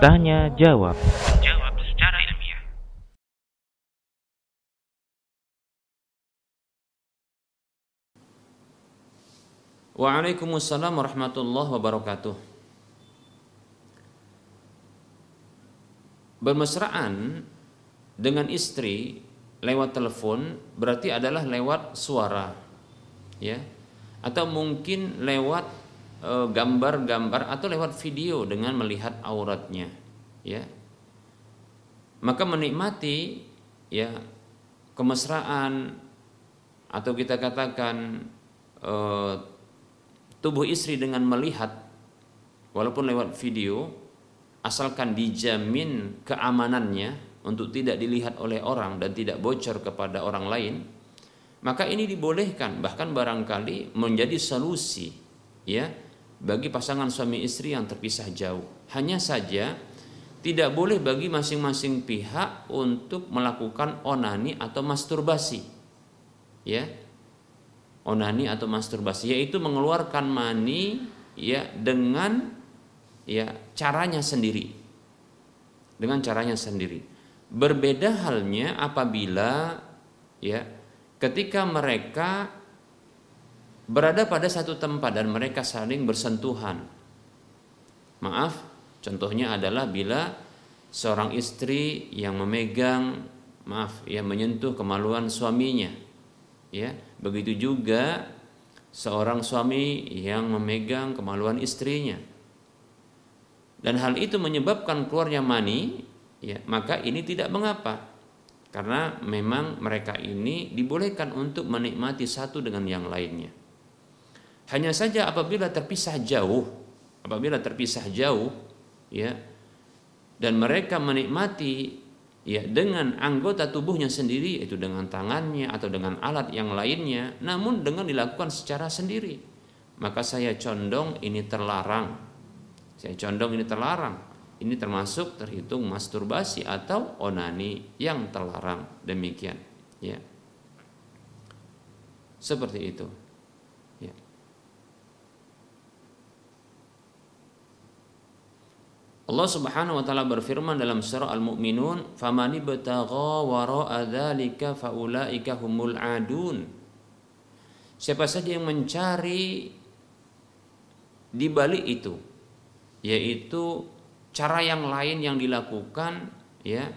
Tanya jawab. Jawab secara ilmiah. Waalaikumsalam warahmatullahi wabarakatuh. Bermesraan dengan istri lewat telepon berarti adalah lewat suara, ya, atau mungkin lewat eh, gambar-gambar atau lewat video dengan melihat auratnya, ya. Maka menikmati ya kemesraan atau kita katakan eh, tubuh istri dengan melihat walaupun lewat video asalkan dijamin keamanannya untuk tidak dilihat oleh orang dan tidak bocor kepada orang lain maka ini dibolehkan bahkan barangkali menjadi solusi ya bagi pasangan suami istri yang terpisah jauh. Hanya saja tidak boleh bagi masing-masing pihak untuk melakukan onani atau masturbasi ya. Onani atau masturbasi yaitu mengeluarkan mani ya dengan ya caranya sendiri. Dengan caranya sendiri. Berbeda halnya apabila ya ketika mereka berada pada satu tempat dan mereka saling bersentuhan. Maaf contohnya adalah bila seorang istri yang memegang maaf yang menyentuh kemaluan suaminya ya. Begitu juga seorang suami yang memegang kemaluan istrinya. Dan hal itu menyebabkan keluarnya mani, ya, maka ini tidak mengapa. Karena memang mereka ini dibolehkan untuk menikmati satu dengan yang lainnya. Hanya saja apabila terpisah jauh, apabila terpisah jauh, ya, dan mereka menikmati ya dengan anggota tubuhnya sendiri yaitu dengan tangannya atau dengan alat yang lainnya namun dengan dilakukan secara sendiri maka saya condong ini terlarang saya condong ini terlarang. Ini termasuk terhitung masturbasi atau onani yang terlarang. Demikian, ya. Seperti itu. Ya. Allah Subhanahu wa taala berfirman dalam surah Al-Mu'minun, "Famani batagha wara'a dzalika faulaika humul adun." Siapa saja yang mencari di balik itu, yaitu cara yang lain yang dilakukan ya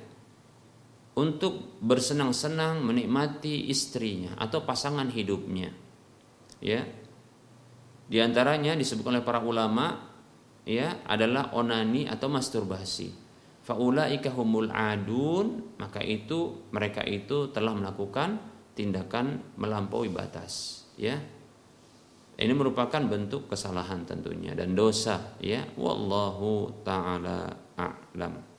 untuk bersenang-senang menikmati istrinya atau pasangan hidupnya ya. Di antaranya disebutkan oleh para ulama ya adalah onani atau masturbasi. Faulaika humul adun maka itu mereka itu telah melakukan tindakan melampaui batas ya ini merupakan bentuk kesalahan tentunya dan dosa ya. Wallahu taala a'lam